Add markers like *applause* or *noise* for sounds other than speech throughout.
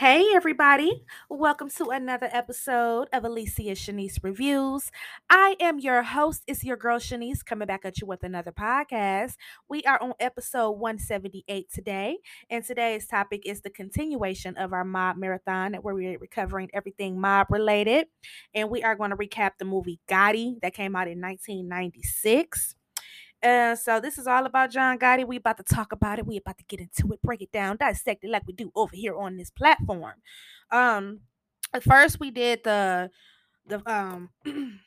Hey, everybody. Welcome to another episode of Alicia Shanise Reviews. I am your host. It's your girl Shanise coming back at you with another podcast. We are on episode 178 today, and today's topic is the continuation of our mob marathon where we're recovering everything mob related. And we are going to recap the movie Gotti that came out in 1996. Uh, so this is all about John Gotti. We about to talk about it. We about to get into it, break it down, dissect it like we do over here on this platform. Um, at first we did the the um *clears throat*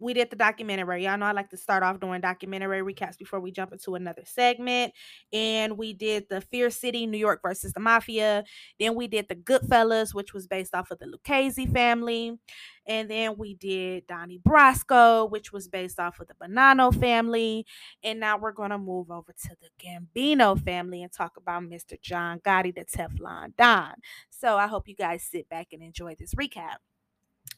we did the documentary. Y'all know I like to start off doing documentary recaps before we jump into another segment. And we did the Fear City, New York versus the Mafia. Then we did the Goodfellas, which was based off of the Lucchese family. And then we did Donnie Brasco, which was based off of the Bonanno family. And now we're going to move over to the Gambino family and talk about Mr. John Gotti, the Teflon Don. So I hope you guys sit back and enjoy this recap.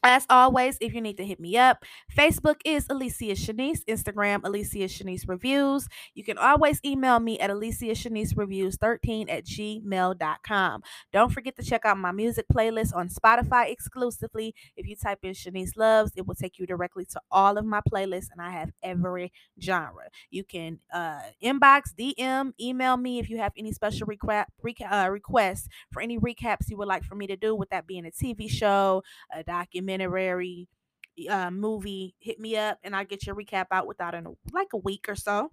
As always, if you need to hit me up, Facebook is Alicia Shanise, Instagram Alicia Shanise Reviews. You can always email me at Alicia Shanise Reviews 13 at gmail.com. Don't forget to check out my music playlist on Spotify exclusively. If you type in Shanise Loves, it will take you directly to all of my playlists, and I have every genre. You can uh, inbox, DM, email me if you have any special requ- reca- uh, requests for any recaps you would like for me to do, with that being a TV show, a documentary documentary uh, movie, hit me up and I'll get your recap out without in like a week or so.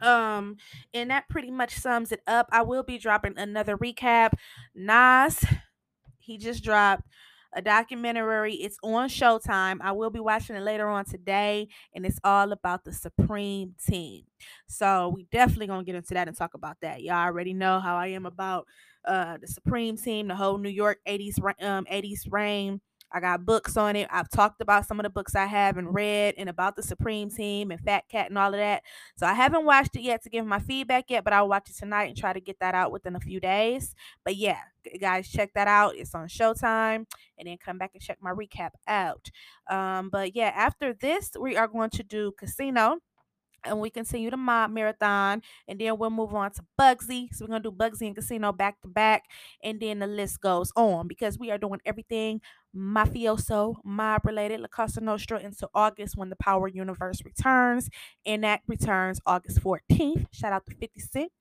Um, and that pretty much sums it up. I will be dropping another recap. Nas, he just dropped a documentary. It's on Showtime. I will be watching it later on today, and it's all about the Supreme Team. So we definitely gonna get into that and talk about that. Y'all already know how I am about uh the Supreme Team, the whole New York 80s um 80s reign I got books on it. I've talked about some of the books I have and read and about the Supreme Team and Fat Cat and all of that. So I haven't watched it yet to give my feedback yet, but I'll watch it tonight and try to get that out within a few days. But yeah, guys, check that out. It's on Showtime, and then come back and check my recap out. Um, but yeah, after this, we are going to do Casino and we continue the mob marathon and then we'll move on to bugsy so we're to do bugsy and casino back to back and then the list goes on because we are doing everything mafioso mob related la cosa nostra until august when the power universe returns and that returns august 14th shout out to 50 cent.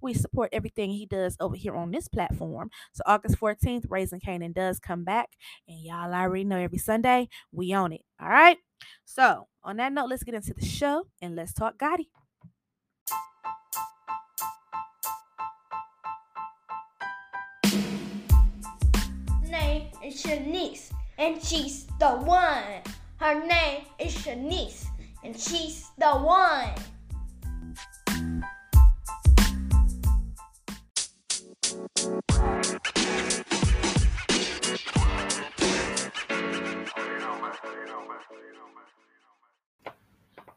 We support everything he does over here on this platform. So august 14th raising kanan does come back and y'all already know every sunday we own it. All right so, on that note, let's get into the show and let's talk Gotti. Name is Shanise, and she's the one. Her name is Shanise, and she's the one.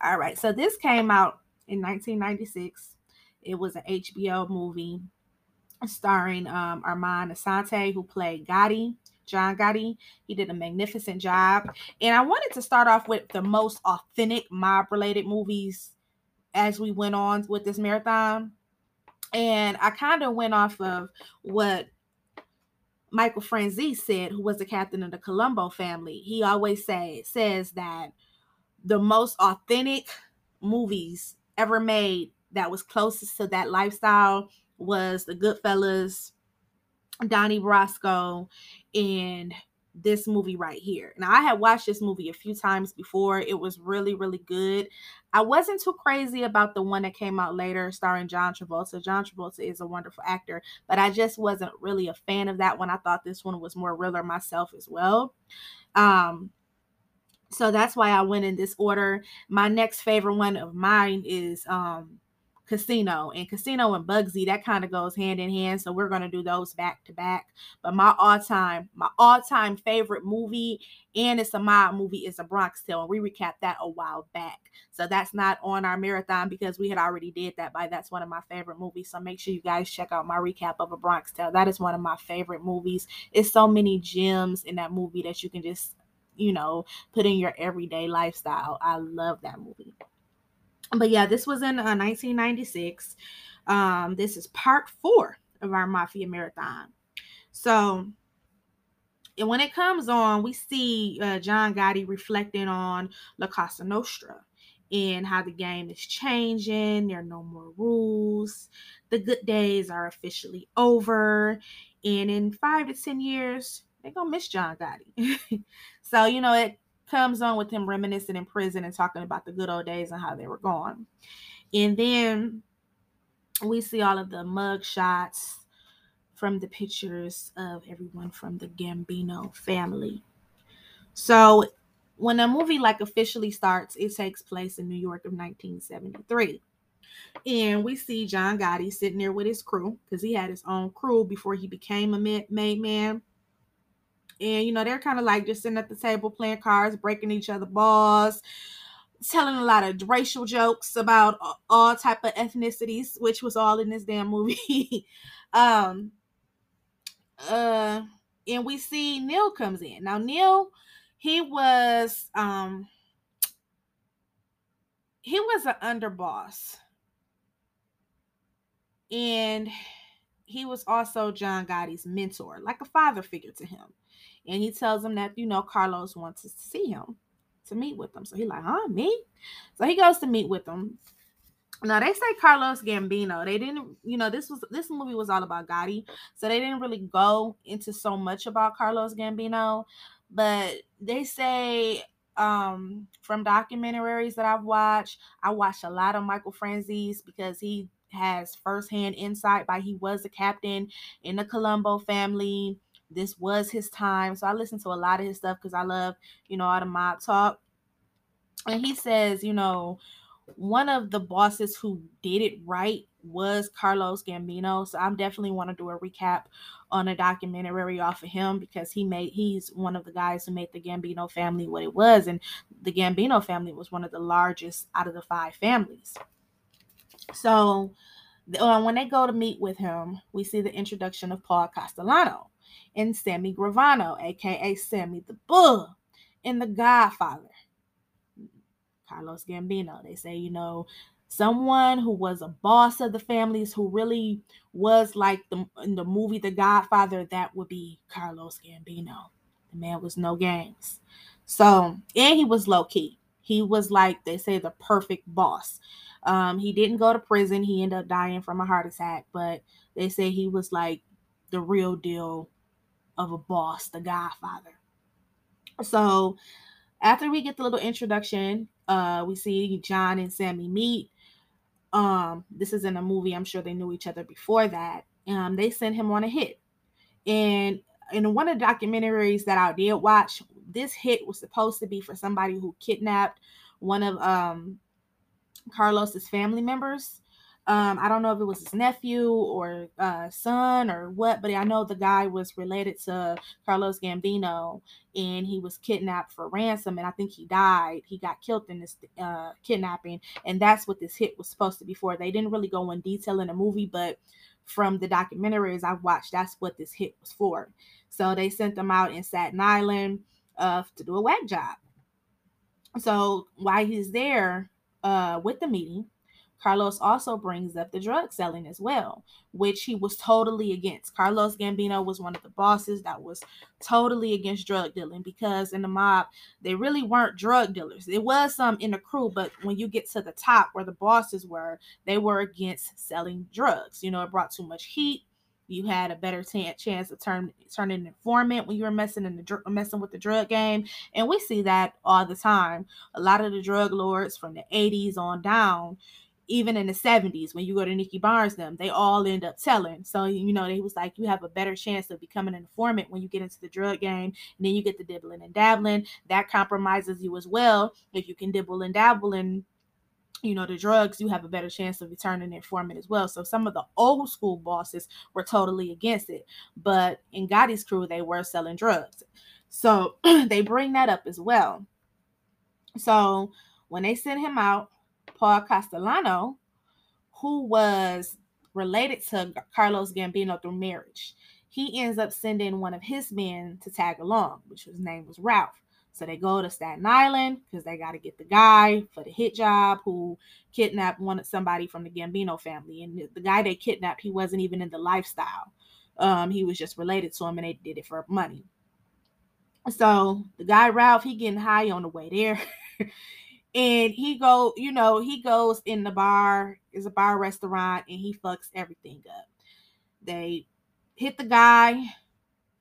All right, so this came out in 1996. It was an HBO movie starring um, Armand Assante, who played Gotti, John Gotti. He did a magnificent job. And I wanted to start off with the most authentic mob related movies as we went on with this marathon. And I kind of went off of what Michael Franzese said, who was the captain of the Colombo family. He always say says that the most authentic movies ever made that was closest to that lifestyle was the Goodfellas, Donnie Brasco, and this movie right here. Now I had watched this movie a few times before. It was really, really good. I wasn't too crazy about the one that came out later starring John Travolta. John Travolta is a wonderful actor, but I just wasn't really a fan of that one. I thought this one was more realer myself as well. Um, so that's why I went in this order. My next favorite one of mine is um Casino and Casino and Bugsy. That kind of goes hand in hand. So we're gonna do those back to back. But my all-time, my all-time favorite movie, and it's a mob movie, is a Bronx Tale. And we recapped that a while back. So that's not on our marathon because we had already did that. By that's one of my favorite movies. So make sure you guys check out my recap of a Bronx Tale. That is one of my favorite movies. It's so many gems in that movie that you can just you know, put in your everyday lifestyle. I love that movie. But yeah, this was in uh, 1996. Um, this is part four of our Mafia Marathon. So, and when it comes on, we see uh, John Gotti reflecting on La Cosa Nostra and how the game is changing. There are no more rules. The good days are officially over. And in five to 10 years, they're going to miss John Gotti. *laughs* so, you know, it comes on with him reminiscing in prison and talking about the good old days and how they were gone. And then we see all of the mug shots from the pictures of everyone from the Gambino family. So when a movie like officially starts, it takes place in New York of 1973. And we see John Gotti sitting there with his crew because he had his own crew before he became a made man. And you know, they're kind of like just sitting at the table playing cards, breaking each other balls, telling a lot of racial jokes about all type of ethnicities, which was all in this damn movie. *laughs* um uh and we see Neil comes in. Now Neil, he was um he was an underboss. And he was also John Gotti's mentor, like a father figure to him. And he tells him that, you know, Carlos wants to see him, to meet with him. So he's like, huh, me? So he goes to meet with him. Now they say Carlos Gambino. They didn't, you know, this was this movie was all about Gotti, so they didn't really go into so much about Carlos Gambino, but they say um from documentaries that I've watched, I watched a lot of Michael Franzese because he has firsthand insight by he was a captain in the Colombo family. This was his time. So I listened to a lot of his stuff because I love, you know, all the mob talk. And he says, you know, one of the bosses who did it right was Carlos Gambino. So I'm definitely want to do a recap on a documentary off of him because he made he's one of the guys who made the Gambino family what it was. And the Gambino family was one of the largest out of the five families. So uh, when they go to meet with him, we see the introduction of Paul Castellano and Sammy Gravano, aka Sammy the Bull, and the Godfather. Carlos Gambino. They say, you know, someone who was a boss of the families who really was like the in the movie The Godfather, that would be Carlos Gambino. The man was no games. So, and he was low key. He was like they say the perfect boss. Um, he didn't go to prison. He ended up dying from a heart attack, but they say he was like the real deal of a boss, the Godfather. So after we get the little introduction, uh, we see John and Sammy meet. Um, this is in a movie. I'm sure they knew each other before that. Um, they sent him on a hit, and in one of the documentaries that I did watch, this hit was supposed to be for somebody who kidnapped one of um Carlos's family members. Um, I don't know if it was his nephew or uh, son or what, but I know the guy was related to Carlos Gambino and he was kidnapped for ransom. And I think he died. He got killed in this uh, kidnapping. And that's what this hit was supposed to be for. They didn't really go in detail in the movie, but from the documentaries I've watched, that's what this hit was for. So they sent them out in Staten Island uh, to do a whack job. So while he's there, uh, with the meeting, Carlos also brings up the drug selling as well, which he was totally against. Carlos Gambino was one of the bosses that was totally against drug dealing because in the mob, they really weren't drug dealers. It was some in the crew, but when you get to the top where the bosses were, they were against selling drugs. You know, it brought too much heat you had a better t- chance of turn turning an informant when you were messing in the dr- messing with the drug game, and we see that all the time. A lot of the drug lords from the 80s on down, even in the 70s, when you go to Nicky Barnes, them they all end up telling. So you know, they was like, you have a better chance of becoming an informant when you get into the drug game, and then you get the dibbling and dabbling. That compromises you as well if you can dibble and dabble and you know the drugs you have a better chance of returning informant as well. So some of the old school bosses were totally against it but in gotti's crew they were selling drugs. So *clears throat* they bring that up as well. So when they sent him out paul castellano who was related to carlos gambino through marriage he ends up sending one of his men to tag along which his name was ralph so they go to Staten Island because they got to get the guy for the hit job who kidnapped one somebody from the Gambino family. And the guy they kidnapped, he wasn't even in the lifestyle Um, he was just related to him and they did it for money. So the guy Ralph, he getting high on the way there. *laughs* and he go, you know, he goes in the bar, is a bar restaurant, and he fucks everything up. They hit the guy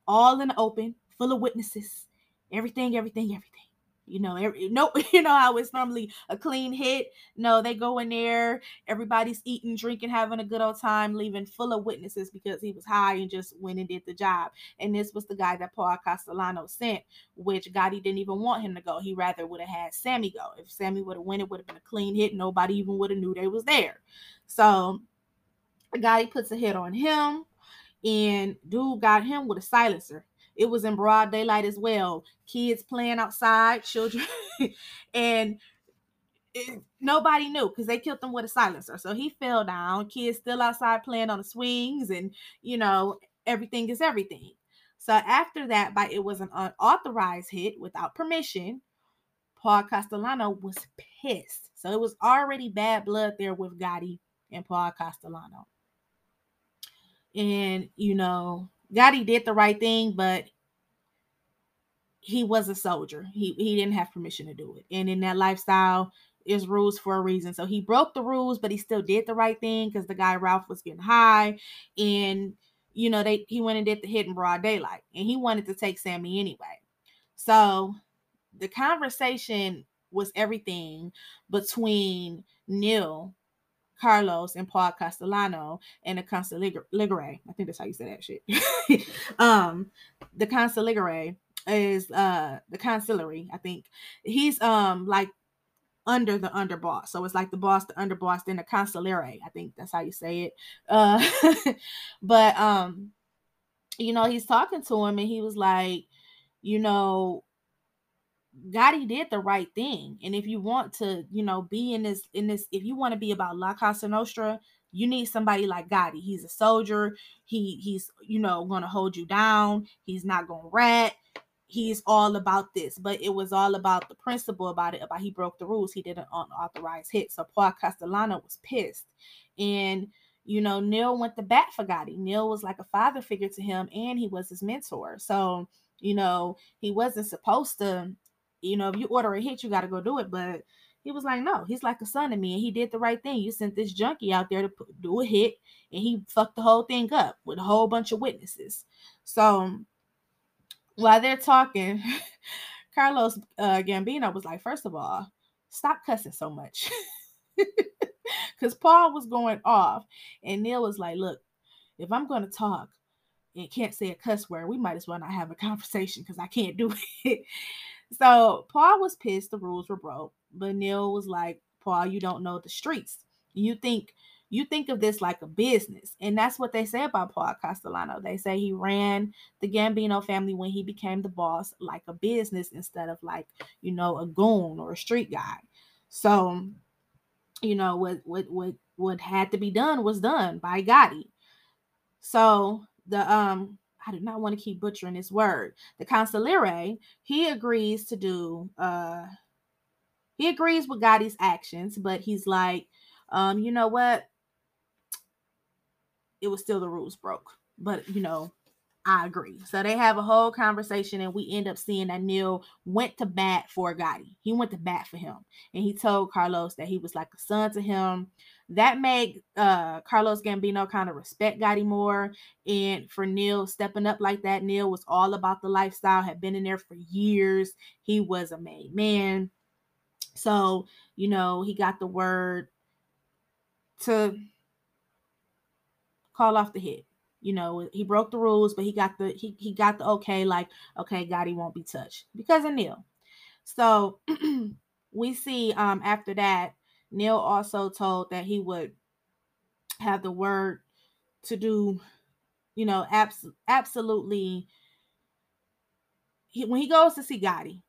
all in the open, full of witnesses, everything, everything, everything. You know, every, *laughs* no, you know how it's normally a clean hit. No, they go in there, everybody's eating, drinking, having a good old time, leaving full of witnesses because he was high and just went and did the job. And this was the guy that Paul Castellano sent, which Gotti didn't even want him to go. He rather would have had Sammy go. If Sammy would have went, it would have been a clean hit. Nobody even would have knew they was there. So Gotti puts a hit on him, and dude got him with a silencer it was in broad daylight as well. Kids playing outside, children, *laughs* and it, nobody knew because they killed them with a silencer. So he fell down. Kids still outside playing on the swings, and you know everything is everything. So after that, by it was an unauthorized hit without permission. Paul Castellano was pissed. So it was already bad blood there with Gotti and Paul Castellano. And you know, Gotti did the right thing, but he was a soldier. He he didn't have permission to do it. And in that lifestyle, is rules for a reason. So he broke the rules, but he still did the right thing because the guy Ralph was getting high, and you know they he went and did the hit in broad daylight, and he wanted to take Sammy anyway. So the conversation was everything between Neil Carlos and Paul Castellano and the Consigliere. I think that's how you say that shit. *laughs* um, the Consigliere is uh the Consigliere, I think. He's um like under the underboss. So it's like the boss, the underboss, then the Consigliere. I think that's how you say it. Uh *laughs* but um, you know, he's talking to him and he was like, you know, Gotti did the right thing. And if you want to, you know, be in this, in this, if you want to be about La Cosa Nostra, you need somebody like Gotti. He's a soldier. He he's, you know, gonna hold you down. He's not gonna rat. He's all about this, but it was all about the principle about it. About he broke the rules. He did an unauthorized hit. So Paul Castellano was pissed. And you know, Neil went to bat for Gotti. Neil was like a father figure to him, and he was his mentor. So, you know, he wasn't supposed to you know, if you order a hit, you got to go do it. But he was like, no, he's like a son to me, and he did the right thing. You sent this junkie out there to do a hit, and he fucked the whole thing up with a whole bunch of witnesses. So while they're talking, *laughs* Carlos uh, Gambino was like, first of all, stop cussing so much. *laughs* Because Paul was going off, and Neil was like, look, if I'm going to talk and can't say a cuss word, we might as well not have a conversation because I can't do it. *laughs* So Paul was pissed the rules were broke, but Neil was like, Paul, you don't know the streets. You think you think of this like a business. And that's what they say about Paul Castellano. They say he ran the Gambino family when he became the boss like a business instead of like, you know, a goon or a street guy. So, you know, what what what what had to be done was done by Gotti. So the um I do not want to keep butchering this word. The consigliere, he agrees to do uh he agrees with Gotti's actions, but he's like, um, you know what? It was still the rules broke. But you know, I agree. So they have a whole conversation, and we end up seeing that Neil went to bat for Gotti. He went to bat for him, and he told Carlos that he was like a son to him. That made uh, Carlos Gambino kind of respect Gotti more. And for Neil stepping up like that, Neil was all about the lifestyle, had been in there for years. He was a made man. So, you know, he got the word to call off the hit you know he broke the rules but he got the he, he got the okay like okay gotti won't be touched because of neil. So *clears throat* we see um after that neil also told that he would have the word to do you know abs- absolutely he, when he goes to see gotti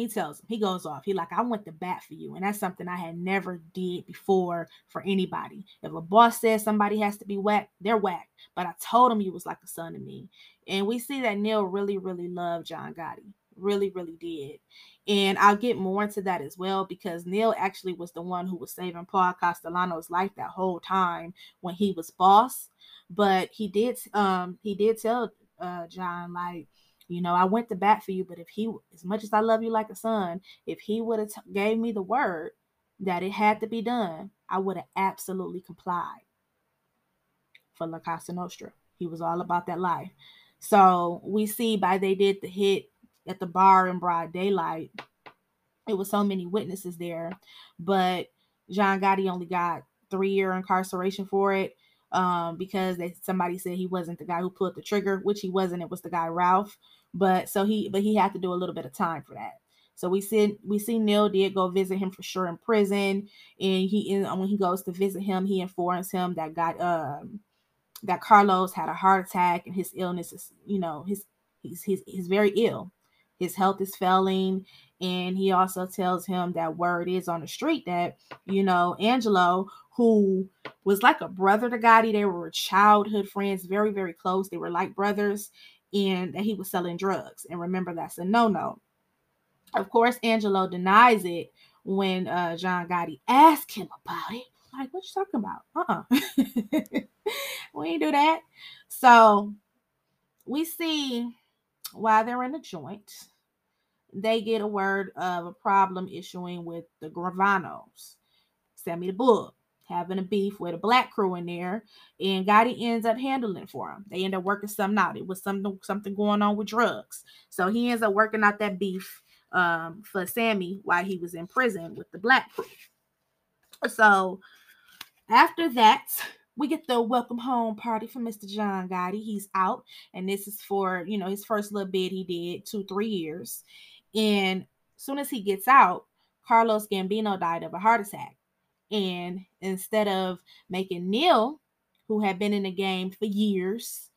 he tells him, he goes off. He like, I went to bat for you. And that's something I had never did before for anybody. If a boss says somebody has to be whacked, they're whacked. But I told him you was like a son to me. And we see that Neil really, really loved John Gotti. really, really did. And I'll get more into that as well because Neil actually was the one who was saving Paul Castellano's life that whole time when he was boss. But he did um he did tell uh John like you know, I went to bat for you, but if he, as much as I love you like a son, if he would have gave me the word that it had to be done, I would have absolutely complied for La Cosa Nostra. He was all about that life. So we see by they did the hit at the bar in broad daylight. It was so many witnesses there, but John Gotti only got three year incarceration for it um, because they somebody said he wasn't the guy who pulled the trigger, which he wasn't. It was the guy Ralph. But so he but he had to do a little bit of time for that. So we see we see Neil did go visit him for sure in prison, and he when he goes to visit him, he informs him that got um that Carlos had a heart attack and his illness is you know his he's he's, he's very ill, his health is failing, and he also tells him that word is on the street that you know Angelo who was like a brother to Gotti. They were childhood friends, very, very close. They were like brothers and that he was selling drugs. And remember, that's a no no. Of course, Angelo denies it when uh, John Gotti asked him about it. Like, what you talking about? Uh uh *laughs* we ain't do that. So we see while they're in the joint, they get a word of a problem issuing with the Gravanos, Sammy the Bull having a beef with a black crew in there, and Gotti ends up handling for him. They end up working something out. It was something something going on with drugs, so he ends up working out that beef um, for Sammy while he was in prison with the black crew. So after that, we get the welcome home party for Mr. John Gotti. He's out, and this is for you know his first little bit he did two three years, and as soon as he gets out, Carlos Gambino died of a heart attack. And instead of making Neil, who had been in the game for years,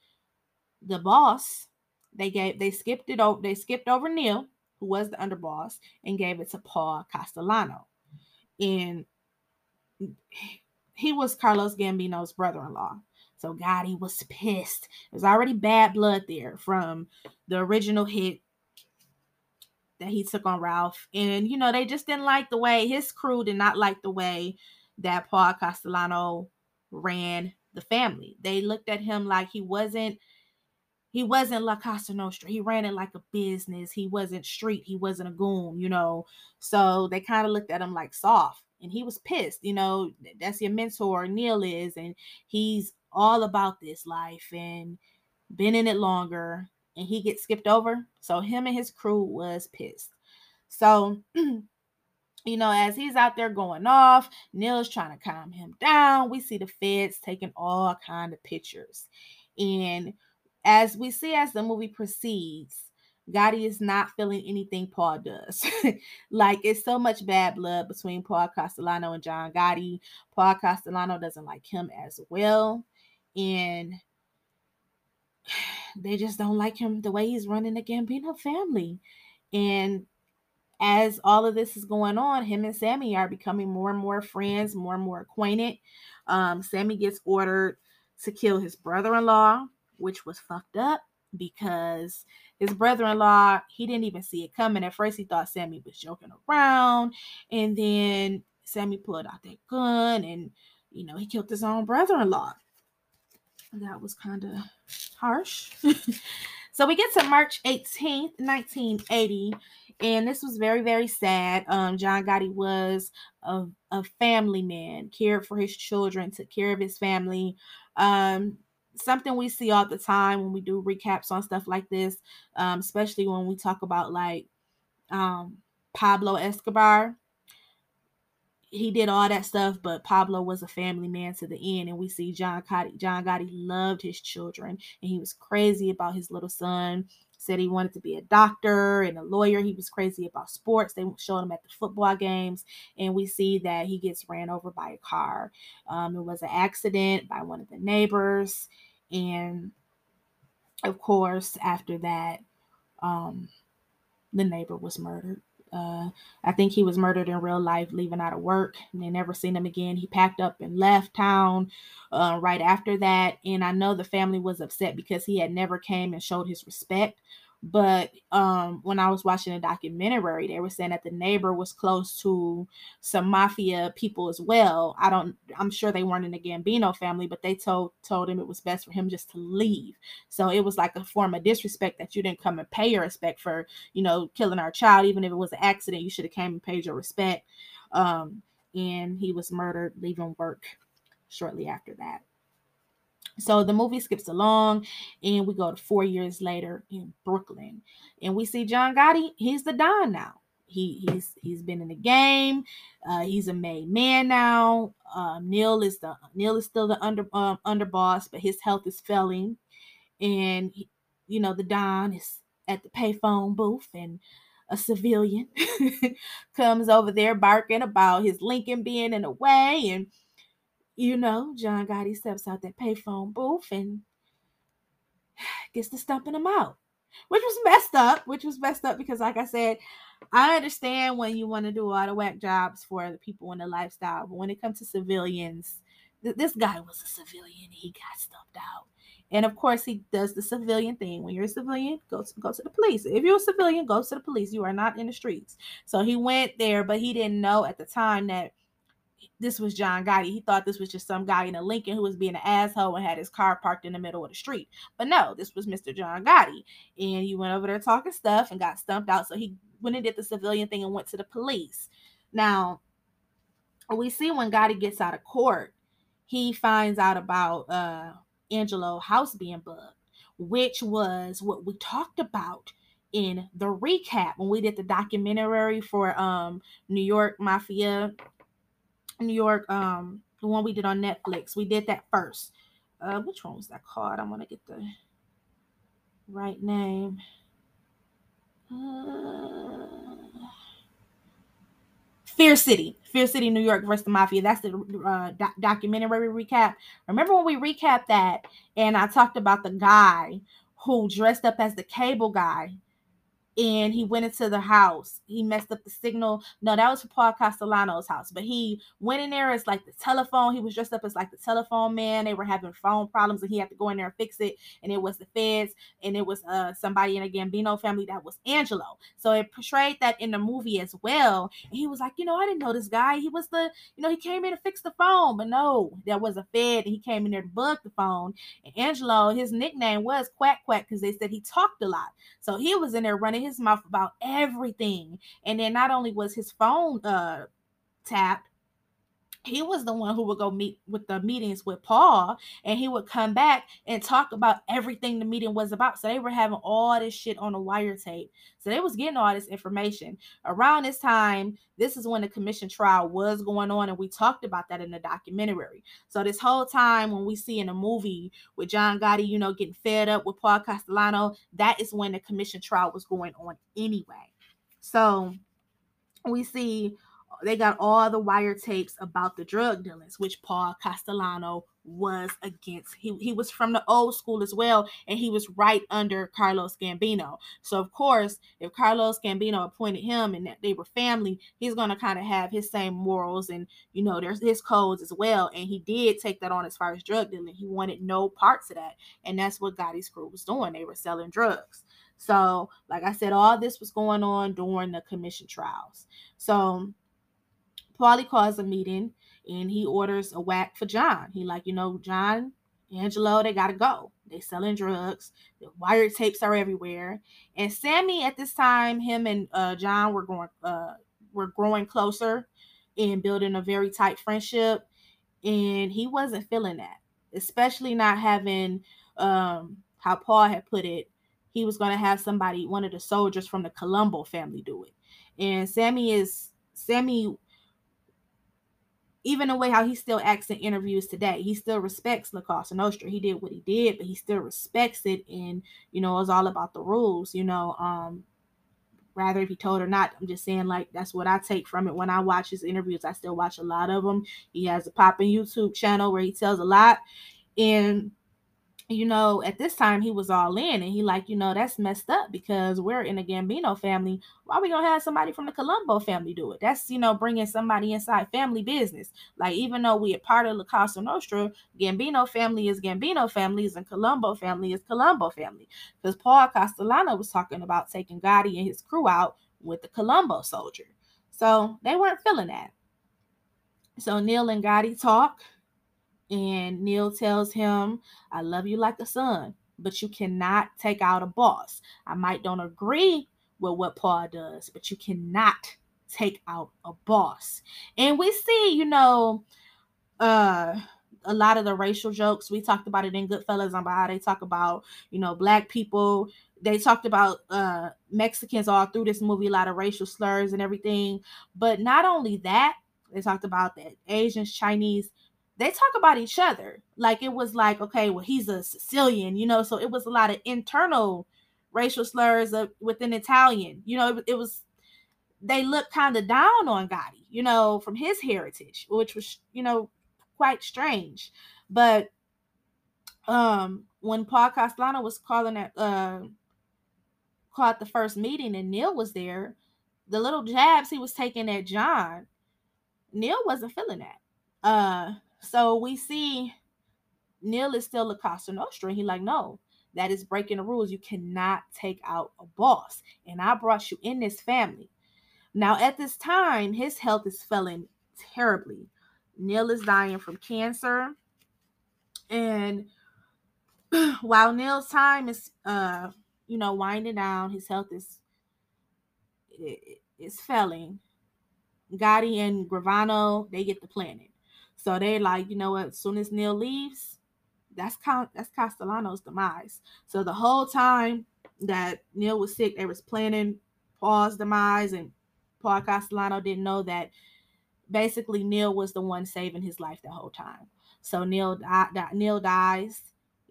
the boss, they gave they skipped it over they skipped over Neil, who was the underboss, and gave it to Paul Castellano. And he was Carlos Gambino's brother-in-law. So Gotti was pissed. There's already bad blood there from the original hit that he took on Ralph. And, you know, they just didn't like the way his crew did not like the way that Paul Castellano ran the family. They looked at him like he wasn't he wasn't La Cosa Nostra. He ran it like a business. He wasn't street. He wasn't a goon, you know. So they kind of looked at him like soft. And he was pissed, you know. That's your mentor, Neil is, and he's all about this life and been in it longer and he gets skipped over. So him and his crew was pissed. So *clears throat* you know, as he's out there going off, Neil's trying to calm him down. We see the feds taking all kind of pictures. And as we see as the movie proceeds, Gotti is not feeling anything Paul does. *laughs* like it's so much bad blood between Paul Castellano and John Gotti. Paul Castellano doesn't like him as well. And they just don't like him the way he's running the Gambino family. And as all of this is going on, him and Sammy are becoming more and more friends, more and more acquainted. Um, Sammy gets ordered to kill his brother in law, which was fucked up because his brother in law, he didn't even see it coming. At first, he thought Sammy was joking around, and then Sammy pulled out that gun and you know, he killed his own brother in law. That was kind of harsh. *laughs* so we get to March 18th, 1980, and this was very, very sad. Um, John Gotti was a, a family man, cared for his children, took care of his family. Um, something we see all the time when we do recaps on stuff like this, um, especially when we talk about like um, Pablo Escobar he did all that stuff, but Pablo was a family man to the end. And we see John Gotti, John Gotti loved his children and he was crazy about his little son. Said he wanted to be a doctor and a lawyer. He was crazy about sports. They showed him at the football games, and we see that he gets ran over by a car. Um, it was an accident by one of the neighbors, and of course, after that, um, the neighbor was murdered. Uh, I think he was murdered in real life, leaving out of work. They never seen him again. He packed up and left town uh, right after that. And I know the family was upset because he had never came and showed his respect but um when i was watching a documentary they were saying that the neighbor was close to some mafia people as well. I don't i'm sure they weren't in the gambino family but they told told him it was best for him just to leave. So it was like a form of disrespect that you didn't come and pay your respect for you know killing our child. Even if it was an accident you should have came and paid your respect. Um and he was murdered leaving work shortly after that so the movie skips along and we go to four years later in Brooklyn. And we see John Gotti, he's the Don now. He he's he's been in the game. Uh, he's a made man now. Uh, Neil is the Neil is still the under um, underboss, but his health is failing, and he, you know the Don is at the payphone booth, and a civilian *laughs* comes over there barking about his Lincoln being in the way, and you know, John Gotti steps out that payphone booth and *sighs* gets to stumping him out, which was messed up. Which was messed up because, like I said, I understand when you want to do a lot of whack jobs for the people in the lifestyle, but when it comes to civilians, th- this guy was a civilian. He got stumped out. And of course, he does the civilian thing. When you're a civilian, go to, go to the police. If you're a civilian, go to the police. You are not in the streets. So he went there, but he didn't know at the time that this was John Gotti. He thought this was just some guy in a Lincoln who was being an asshole and had his car parked in the middle of the street. But no, this was Mr. John Gotti. And he went over there talking stuff and got stumped out. So he went and did the civilian thing and went to the police. Now, we see when Gotti gets out of court, he finds out about uh Angelo house being bugged, which was what we talked about in the recap when we did the documentary for um New York Mafia New York, um, the one we did on Netflix. We did that first. Uh, which one was that called? I want to get the right name. Uh, Fear City, Fear City, New York versus the Mafia. That's the uh, do- documentary recap. Remember when we recapped that and I talked about the guy who dressed up as the cable guy and he went into the house. He messed up the signal. No, that was for Paul Castellano's house, but he went in there as like the telephone. He was dressed up as like the telephone man. They were having phone problems, and he had to go in there and fix it. And it was the feds, and it was uh somebody in a Gambino family that was Angelo. So it portrayed that in the movie as well. And he was like, you know, I didn't know this guy. He was the, you know, he came in to fix the phone, but no, there was a fed, and he came in there to bug the phone. And Angelo, his nickname was Quack Quack because they said he talked a lot. So he was in there running his mouth about everything. And then not only was his phone uh tapped, he was the one who would go meet with the meetings with Paul and he would come back and talk about everything the meeting was about. So they were having all this shit on a wire tape. So they was getting all this information. Around this time, this is when the commission trial was going on, and we talked about that in the documentary. So this whole time when we see in a movie with John Gotti, you know, getting fed up with Paul Castellano, that is when the commission trial was going on anyway. So we see they got all the wiretaps about the drug dealings, which Paul Castellano was against. He, he was from the old school as well, and he was right under Carlos Gambino. So, of course, if Carlos Gambino appointed him and that they were family, he's going to kind of have his same morals and, you know, there's his codes as well. And he did take that on as far as drug dealing. He wanted no parts of that. And that's what Gotti's crew was doing. They were selling drugs. So, like I said, all this was going on during the commission trials. So, Paulie calls a meeting and he orders a whack for John. He like, you know, John, Angelo, they gotta go. They selling drugs. The wire tapes are everywhere. And Sammy, at this time, him and uh, John were going, uh, were growing closer and building a very tight friendship. And he wasn't feeling that, especially not having, um, how Paul had put it, he was to have somebody, one of the soldiers from the Colombo family, do it. And Sammy is Sammy even the way how he still acts in interviews today, he still respects La Cosa Nostra. He did what he did, but he still respects it, and you know, it's all about the rules. You know, um, rather if he told or not. I'm just saying, like that's what I take from it when I watch his interviews. I still watch a lot of them. He has a popping YouTube channel where he tells a lot, and you know, at this time he was all in and he like, you know, that's messed up because we're in a Gambino family. Why we gonna have somebody from the Colombo family do it? That's, you know, bringing somebody inside family business. Like, even though we are part of La Cosa Nostra, Gambino family is Gambino families and Colombo family is Colombo family. Because Paul Castellano was talking about taking Gotti and his crew out with the Colombo soldier. So they weren't feeling that. So Neil and Gotti talk and Neil tells him, I love you like a son, but you cannot take out a boss. I might don't agree with what Paul does, but you cannot take out a boss. And we see, you know, uh a lot of the racial jokes. We talked about it in Goodfellas about how they talk about, you know, black people. They talked about uh Mexicans all through this movie, a lot of racial slurs and everything. But not only that, they talked about that Asians, Chinese, they talk about each other. Like it was like, okay, well, he's a Sicilian, you know, so it was a lot of internal racial slurs uh, within Italian. You know, it, it was they looked kind of down on Gotti, you know, from his heritage, which was, you know, quite strange. But um when Paul Castellano was calling at uh called the first meeting and Neil was there, the little jabs he was taking at John, Neil wasn't feeling that. Uh so we see Neil is still a Cosa Nostra. And he like, no, that is breaking the rules. You cannot take out a boss. And I brought you in this family. Now, at this time, his health is failing terribly. Neil is dying from cancer. And *clears throat* while Neil's time is uh, you know, winding down, his health is is failing. Gotti and Gravano, they get the planet. So they're like, you know what? As soon as Neil leaves, that's that's Castellano's demise. So the whole time that Neil was sick, they was planning Paul's demise, and Paul Castellano didn't know that basically Neil was the one saving his life the whole time. So Neil Neil dies.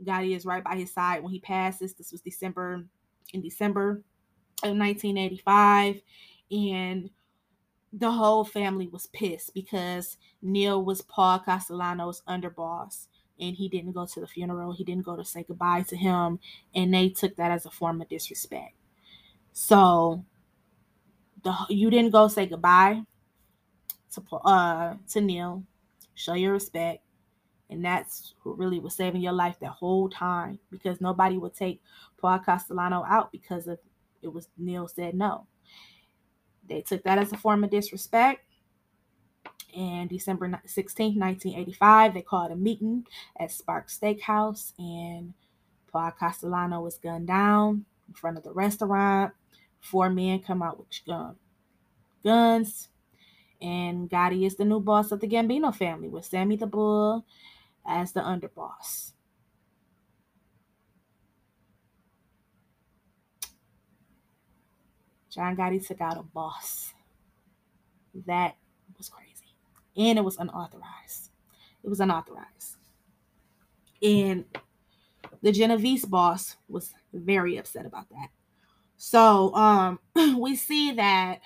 Gotti is right by his side when he passes. This was December in December of 1985, and the whole family was pissed because Neil was Paul Castellano's underboss and he didn't go to the funeral. He didn't go to say goodbye to him, and they took that as a form of disrespect. So the you didn't go say goodbye to uh to Neil, show your respect, and that's who really was saving your life that whole time because nobody would take Paul Castellano out because of it was Neil said no. They took that as a form of disrespect. And December 16, 1985, they called a meeting at Sparks Steakhouse, and Paul Castellano was gunned down in front of the restaurant. Four men come out with gun, guns, and Gotti is the new boss of the Gambino family, with Sammy the Bull as the underboss. John Gotti took out a boss. That was crazy. And it was unauthorized. It was unauthorized. And the Genovese boss was very upset about that. So um *clears throat* we see that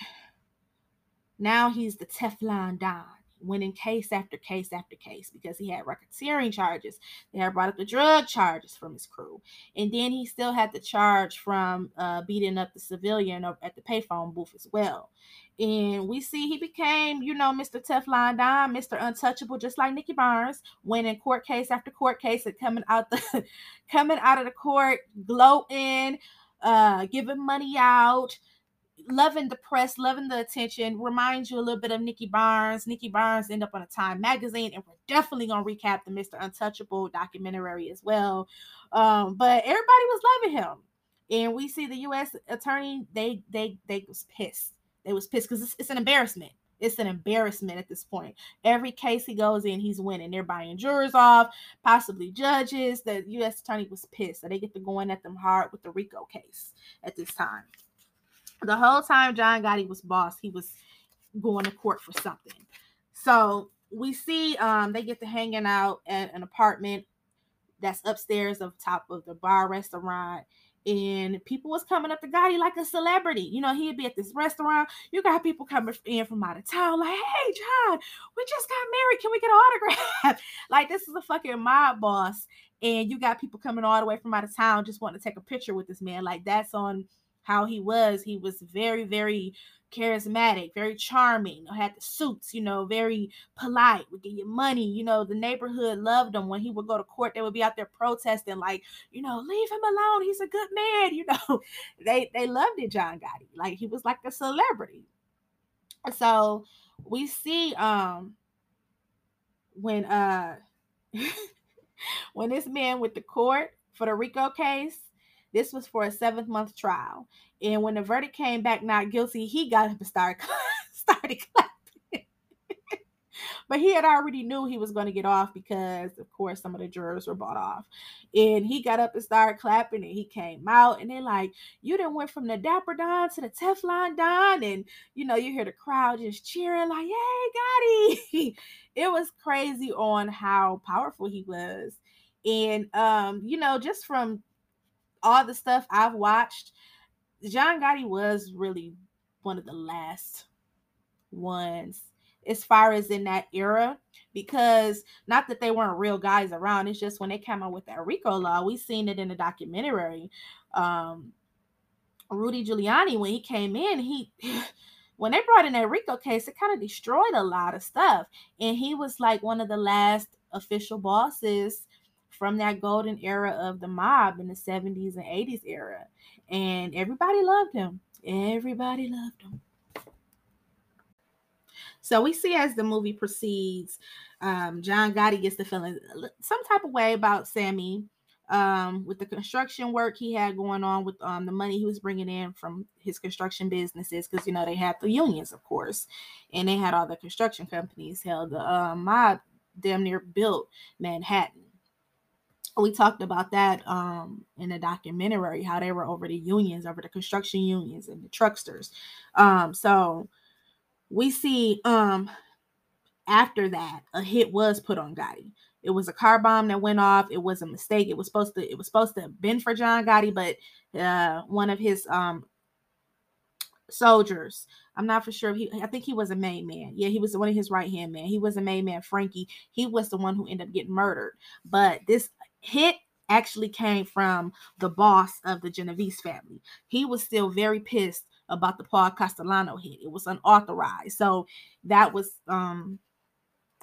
now he's the Teflon Don winning case after case after case because he had racketeering charges. They had brought up the drug charges from his crew. And then he still had the charge from uh, beating up the civilian at the payphone booth as well. And we see he became, you know, Mr. Teflon Don, Mr. Untouchable, just like Nicky Barnes, winning court case after court case and coming out the *laughs* coming out of the court, gloating, uh, giving money out loving the press, loving the attention. Reminds you a little bit of Nicky Barnes. Nicky Barnes ended up on a Time magazine, and we're definitely gonna recap the Mr. Untouchable documentary as well. Um, but everybody was loving him, and we see the U.S. attorney. They they they was pissed. They was pissed because it's, it's an embarrassment. It's an embarrassment at this point. Every case he goes in, he's winning. They're buying jurors off, possibly judges. The U.S. attorney was pissed, so they get to going at them hard with the RICO case at this time the whole time John Gotti was boss, he was going to court for something. So we see um, they get to hanging out at an apartment that's upstairs of top of the bar restaurant. and people was coming up to Gotti like a celebrity. You know, he'd be at this restaurant. You got people coming in from out of town, like, hey, John, we just got married. Can we get an autograph? *laughs* like, this is a fucking mob boss. And you got people coming all the way from out of town just wanting to take a picture with this man. Like, that's on how he was. He was very, very charismatic, very charming, had the suits, you know, very polite, would give you money. You know, the neighborhood loved him. When he would go to court, they would be out there protesting, like, you know, leave him alone. He's a good man. *laughs* You know, they they loved it, John Gotti. Like he was like a celebrity. So we see um when uh *laughs* when this man with the court for the Rico case, this was for a seventh month trial. And when the verdict came back not guilty, he got up and started, *laughs* started clapping. *laughs* but he had already knew he was going to get off because, of course, some of the jurors were bought off. And he got up and started clapping, and he came out, and they're like, "You didn't went from the Dapper Don to the Teflon Don," and you know, you hear the crowd just cheering, like, "Yay, Gotti!" *laughs* it was crazy on how powerful he was, and um, you know, just from all the stuff I've watched John Gotti was really one of the last ones as far as in that era because not that they weren't real guys around it's just when they came out with that rico law we seen it in the documentary. Um rudy giuliani when he came in he *sighs* when they brought in that rico case it kind of destroyed a lot of stuff. And he was like one of the last official bosses from that golden era of the mob in the 70s and 80s era and everybody loved him. Everybody loved him. So we see as the movie proceeds, um, John Gotti gets the feeling some type of way about Sammy um, with the construction work he had going on with um, the money he was bringing in from his construction businesses because you know they had the unions of course and they had all the construction companies held the uh, mob damn near built manhattan we talked about that um, in a documentary how they were over the unions over the construction unions and the trucksters um, so we see um, after that a hit was put on gotti it was a car bomb that went off it was a mistake it was supposed to it was supposed to have been for john gotti but uh, one of his um, soldiers I'm not for sure. He, I think he was a main man. Yeah, he was one of his right hand man. He was a main man. Frankie. He was the one who ended up getting murdered. But this hit actually came from the boss of the Genovese family. He was still very pissed about the Paul Castellano hit. It was unauthorized. So that was um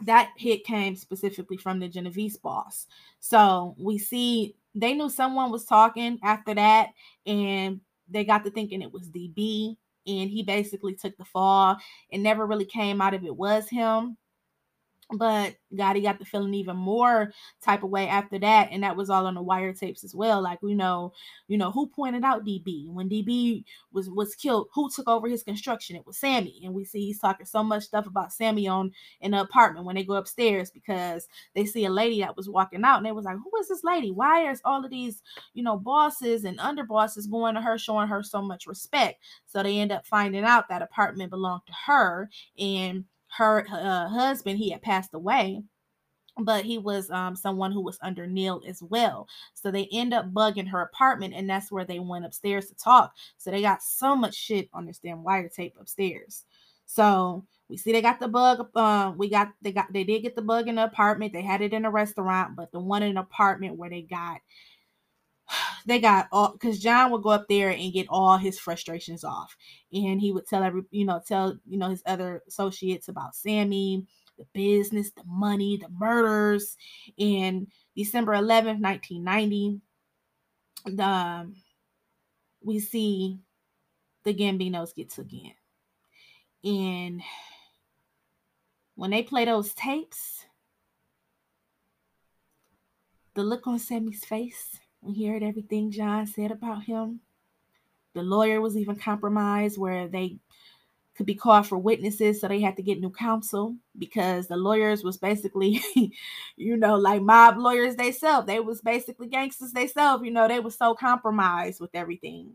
that hit came specifically from the Genovese boss. So we see they knew someone was talking after that and they got to thinking it was DB and he basically took the fall and never really came out if it was him but Gotti got the feeling even more type of way after that, and that was all on the wiretapes as well. Like we know, you know, who pointed out DB when DB was was killed, who took over his construction? It was Sammy, and we see he's talking so much stuff about Sammy on in the apartment when they go upstairs because they see a lady that was walking out, and they was like, "Who is this lady? Why is all of these, you know, bosses and underbosses going to her, showing her so much respect?" So they end up finding out that apartment belonged to her, and her uh, husband he had passed away but he was um, someone who was under Neil as well. So they end up bugging her apartment, and that's where they went upstairs to talk. So they got so much shit on this damn wiretape upstairs. So we see they got the bug. Um, we got they got they did get the bug in the apartment. They had it in a restaurant, but the one in the apartment where they got they got all because John would go up there and get all his frustrations off, and he would tell every you know tell you know his other associates about Sammy, the business, the money, the murders. And December 11th, 1990, the, um, we see the Gambinos get took in, and when they play those tapes, the look on Sammy's face he heard everything John said about him. The lawyer was even compromised where they could be called for witnesses, so they had to get new counsel because the lawyers was basically, *laughs* you know, like mob lawyers they self. They was basically gangsters they self. You know, they was so compromised with everything.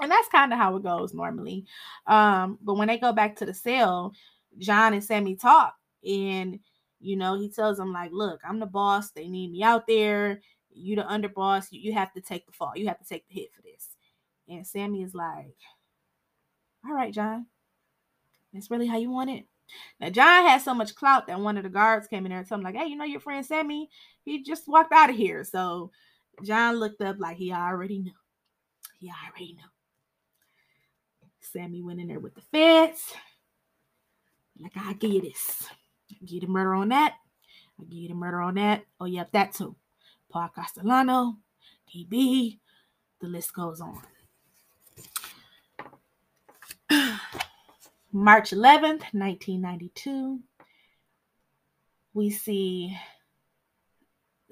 And that's kind of how it goes normally. Um, but when they go back to the cell, John and Sammy talk, and you know, he tells them like, "Look, I'm the boss. They need me out there You the underboss. You, you have to take the fall. You have to take the hit for this. And Sammy is like, all right, John. That's really how you want it. Now John had so much clout that one of the guards came in there and told him, like, hey, you know your friend Sammy? He just walked out of here. So John looked up like he already knew. He already knew. Sammy went in there with the feds. Like, give you this. Give you the murder on that. Give you the murder on that. Oh, yep, that too. Paul Castellano, DB, the list goes on. *sighs* March 11th, 1992, we see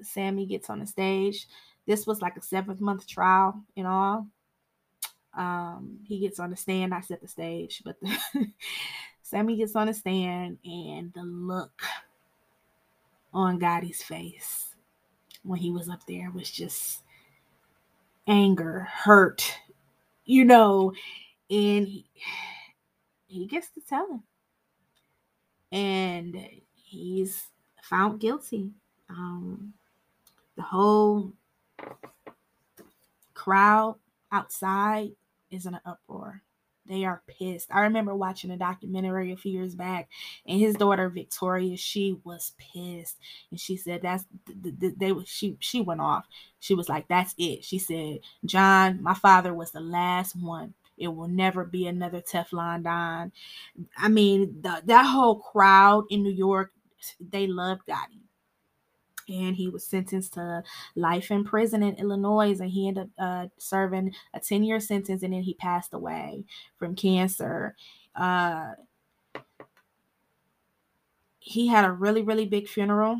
Sammy gets on the stage. This was like a seventh month trial in all. Um, he gets on the stand. I set the stage, but the *laughs* Sammy gets on the stand, and the look on Gotti's face when he was up there was just anger, hurt, you know, and he, he gets to tell him. And he's found guilty. Um, the whole crowd outside is in an uproar. They are pissed. I remember watching a documentary a few years back, and his daughter Victoria, she was pissed, and she said that's they she she went off. She was like, "That's it." She said, "John, my father was the last one. It will never be another Teflon Don." I mean, the, that whole crowd in New York, they love Gotti and he was sentenced to life in prison in Illinois, and he ended up uh, serving a 10 year sentence, and then he passed away from cancer. Uh, he had a really, really big funeral.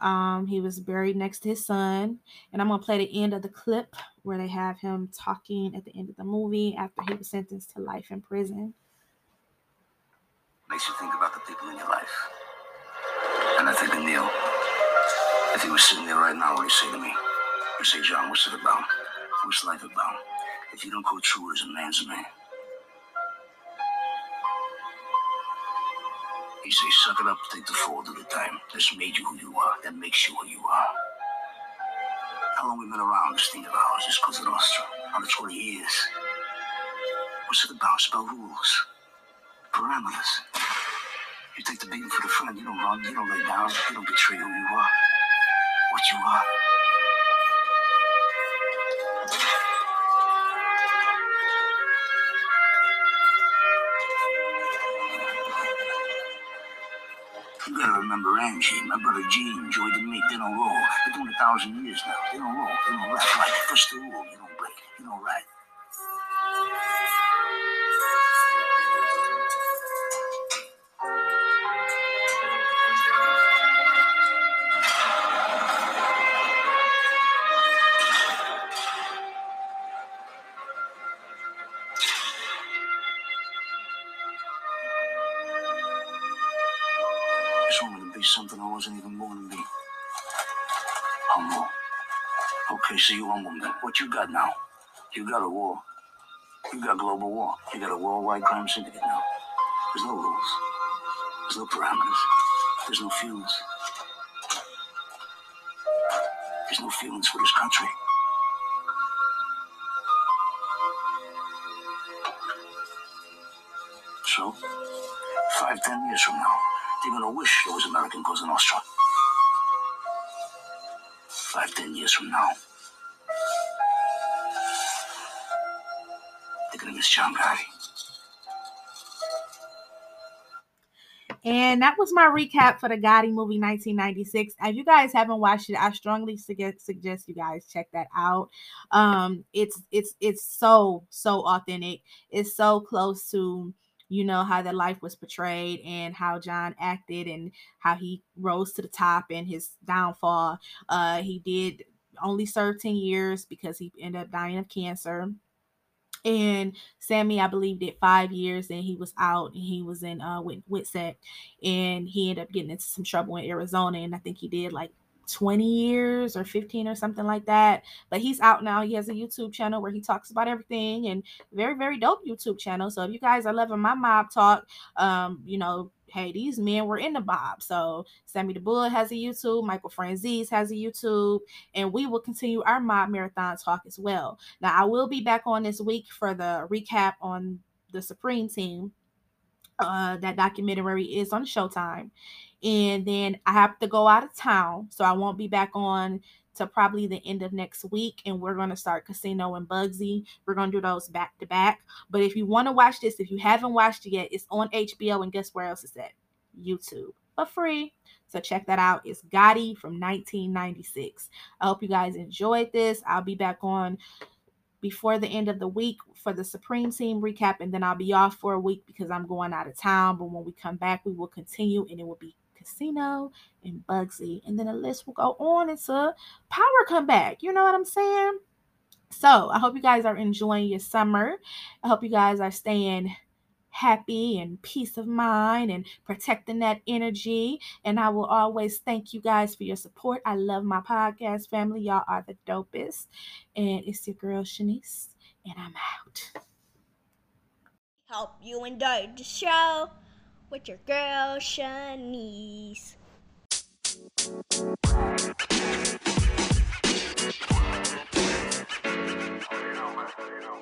Um, he was buried next to his son, and I'm gonna play the end of the clip where they have him talking at the end of the movie after he was sentenced to life in prison. Makes you think about the people in your life, and I think of Neil. If he was sitting there right now, what would he say to me? He'd say, John, what's it about? What's life about? If you don't go true as a man's man. He say, suck it up, take the fall of the time. That's made you who you are. That makes you who you are. How long we been around this thing of ours, this Cosa Nostra? Under 20 years. What's it about? About rules. Parameters. You take the beating for the friend, you don't run, you don't lay down, you don't betray who you are what you are. You gotta remember Angie, my brother Gene, Joy the Meat, they don't roll. They're doing a thousand years now. They don't roll, they don't rap. Right, first the rule, you don't break, you don't ride. What you got now? You got a war. You got global war. You got a worldwide crime syndicate now. There's no rules. There's no parameters. There's no feelings. There's no feelings for this country. So, five, ten years from now, they're gonna wish it was American Cosa Nostra. Five, ten years from now, gonna John Gotti. And that was my recap for the Gotti movie 1996. If you guys haven't watched it, I strongly suggest you guys check that out. Um, it's it's it's so so authentic. It's so close to you know how that life was portrayed and how John acted and how he rose to the top and his downfall. Uh, he did only serve 10 years because he ended up dying of cancer. And Sammy, I believe, did five years and he was out and he was in uh with and he ended up getting into some trouble in Arizona. And I think he did like 20 years or 15 or something like that. But he's out now. He has a YouTube channel where he talks about everything and very, very dope YouTube channel. So if you guys are loving my mob talk, um, you know, hey, these men were in the mob. So Sammy the Bull has a YouTube, Michael Franzese has a YouTube, and we will continue our mob marathon talk as well. Now I will be back on this week for the recap on the Supreme team. Uh, that documentary is on Showtime and then I have to go out of town, so I won't be back on to probably the end of next week. And we're gonna start Casino and Bugsy. We're gonna do those back to back. But if you want to watch this, if you haven't watched it yet, it's on HBO. And guess where else is at? YouTube for free. So check that out. It's Gotti from 1996. I hope you guys enjoyed this. I'll be back on before the end of the week for the Supreme Team recap, and then I'll be off for a week because I'm going out of town. But when we come back, we will continue and it will be Casino and Bugsy. And then the list will go on until Power come back. You know what I'm saying? So I hope you guys are enjoying your summer. I hope you guys are staying happy and peace of mind and protecting that energy. And I will always thank you guys for your support. I love my podcast family. Y'all are the dopest. And it's your girl, Shanise, and I'm out. Hope you enjoyed the show with your girl, Shanise. You know,